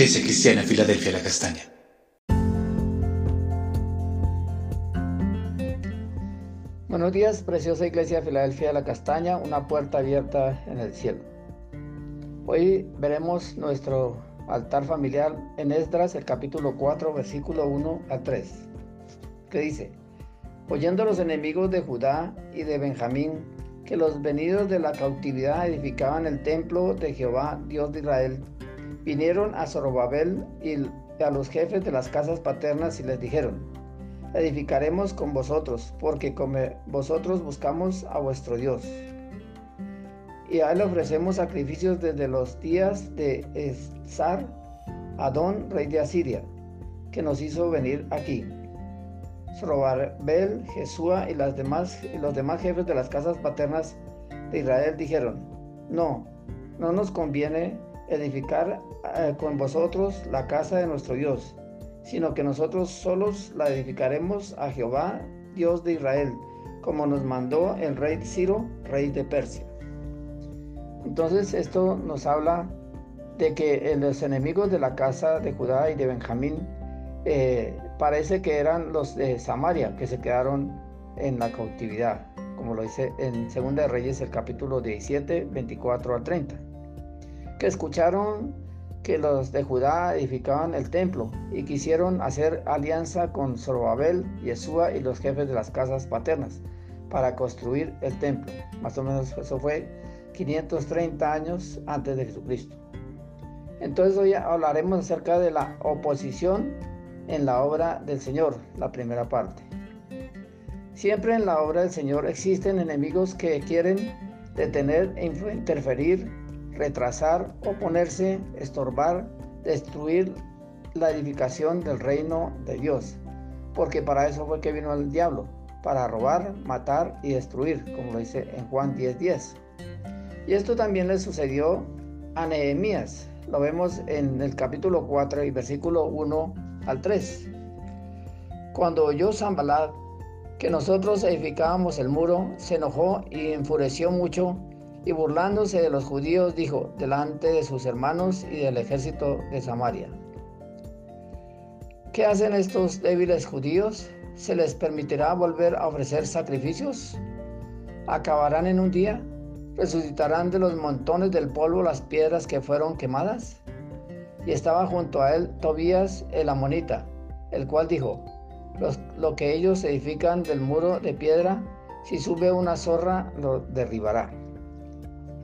Iglesia Cristiana Filadelfia La Castaña. Buenos días, preciosa Iglesia Filadelfia La Castaña, una puerta abierta en el cielo. Hoy veremos nuestro altar familiar en Esdras, el capítulo 4, versículo 1 a 3, que dice, oyendo los enemigos de Judá y de Benjamín que los venidos de la cautividad edificaban el templo de Jehová, Dios de Israel, vinieron a Zorobabel y a los jefes de las casas paternas y les dijeron, edificaremos con vosotros, porque como vosotros buscamos a vuestro Dios. Y a él ofrecemos sacrificios desde los días de Esar, Adón, rey de Asiria, que nos hizo venir aquí. Zorobabel, Jesúa y, y los demás jefes de las casas paternas de Israel dijeron, no, no nos conviene edificar eh, con vosotros la casa de nuestro Dios, sino que nosotros solos la edificaremos a Jehová, Dios de Israel, como nos mandó el rey Ciro, rey de Persia. Entonces esto nos habla de que los enemigos de la casa de Judá y de Benjamín eh, parece que eran los de Samaria que se quedaron en la cautividad, como lo dice en 2 de Reyes el capítulo 17, 24 al 30 que escucharon que los de Judá edificaban el templo y quisieron hacer alianza con Zorobabel, Yeshua y los jefes de las casas paternas para construir el templo. Más o menos eso fue 530 años antes de Jesucristo. Entonces hoy hablaremos acerca de la oposición en la obra del Señor, la primera parte. Siempre en la obra del Señor existen enemigos que quieren detener e interferir retrasar, oponerse, estorbar, destruir la edificación del reino de Dios. Porque para eso fue que vino el diablo, para robar, matar y destruir, como lo dice en Juan 10:10. Y esto también le sucedió a Nehemías. Lo vemos en el capítulo 4 y versículo 1 al 3. Cuando oyó Zambalat que nosotros edificábamos el muro, se enojó y enfureció mucho y burlándose de los judíos dijo delante de sus hermanos y del ejército de Samaria, ¿qué hacen estos débiles judíos? ¿Se les permitirá volver a ofrecer sacrificios? ¿Acabarán en un día? ¿Resucitarán de los montones del polvo las piedras que fueron quemadas? Y estaba junto a él Tobías el amonita, el cual dijo, lo que ellos edifican del muro de piedra, si sube una zorra lo derribará.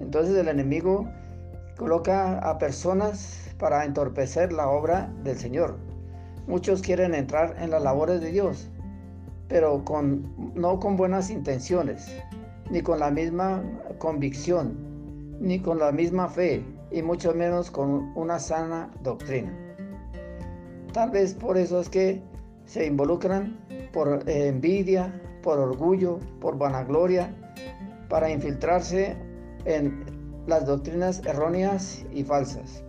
Entonces el enemigo coloca a personas para entorpecer la obra del Señor. Muchos quieren entrar en las labores de Dios, pero con, no con buenas intenciones, ni con la misma convicción, ni con la misma fe, y mucho menos con una sana doctrina. Tal vez por eso es que se involucran por envidia, por orgullo, por vanagloria, para infiltrarse en las doctrinas erróneas y falsas.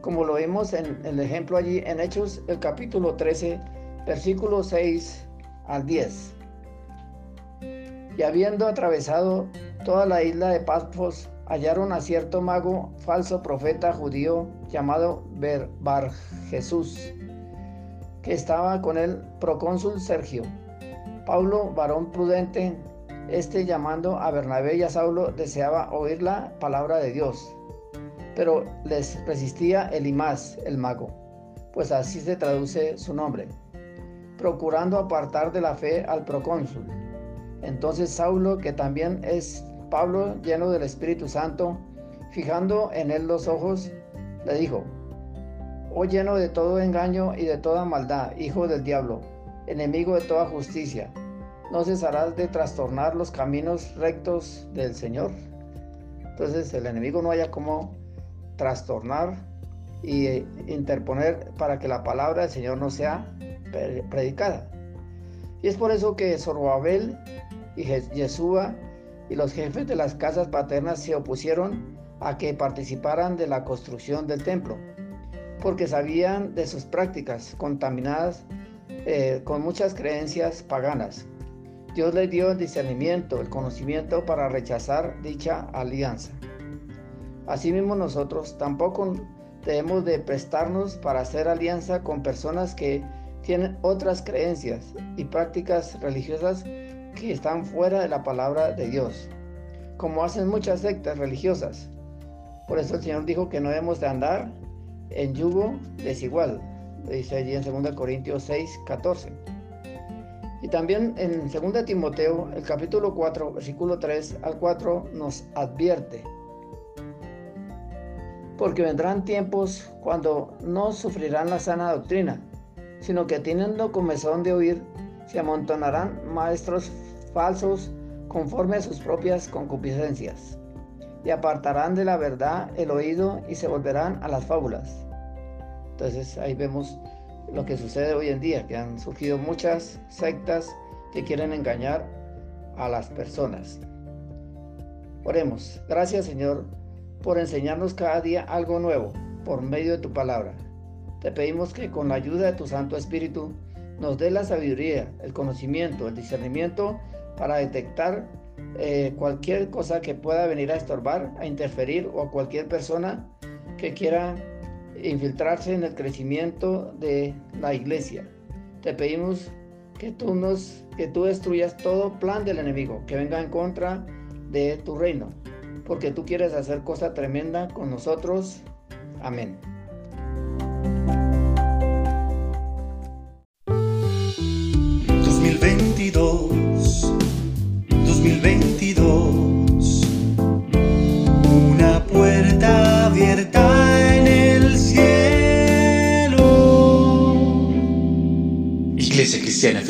Como lo vemos en el ejemplo allí en Hechos, el capítulo 13, versículo 6 al 10. Y habiendo atravesado toda la isla de Patmos, hallaron a cierto mago, falso profeta judío, llamado Bar Jesús, que estaba con el procónsul Sergio. Pablo, varón prudente, este llamando a Bernabé y a Saulo deseaba oír la palabra de Dios, pero les resistía Elimás, el mago, pues así se traduce su nombre, procurando apartar de la fe al procónsul. Entonces Saulo, que también es Pablo lleno del Espíritu Santo, fijando en él los ojos, le dijo, Oh lleno de todo engaño y de toda maldad, hijo del diablo, enemigo de toda justicia, no cesarás de trastornar los caminos rectos del Señor. Entonces el enemigo no haya como trastornar y eh, interponer para que la palabra del Señor no sea predicada. Y es por eso que Zorobabel y Yeshua y los jefes de las casas paternas se opusieron a que participaran de la construcción del templo, porque sabían de sus prácticas contaminadas eh, con muchas creencias paganas. Dios le dio el discernimiento, el conocimiento para rechazar dicha alianza. Asimismo nosotros tampoco debemos de prestarnos para hacer alianza con personas que tienen otras creencias y prácticas religiosas que están fuera de la palabra de Dios, como hacen muchas sectas religiosas. Por eso el Señor dijo que no debemos de andar en yugo desigual, dice allí en 2 Corintios 6, 14. Y también en 2 Timoteo, el capítulo 4, versículo 3 al 4, nos advierte. Porque vendrán tiempos cuando no sufrirán la sana doctrina, sino que teniendo comezón de oír, se amontonarán maestros falsos conforme a sus propias concupiscencias, y apartarán de la verdad el oído y se volverán a las fábulas. Entonces ahí vemos lo que sucede hoy en día, que han surgido muchas sectas que quieren engañar a las personas. Oremos. Gracias Señor por enseñarnos cada día algo nuevo por medio de tu palabra. Te pedimos que con la ayuda de tu Santo Espíritu nos dé la sabiduría, el conocimiento, el discernimiento para detectar eh, cualquier cosa que pueda venir a estorbar, a interferir o a cualquier persona que quiera infiltrarse en el crecimiento de la iglesia. Te pedimos que tú nos que tú destruyas todo plan del enemigo que venga en contra de tu reino, porque tú quieres hacer cosa tremenda con nosotros. Amén.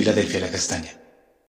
Filadelfia La Castaña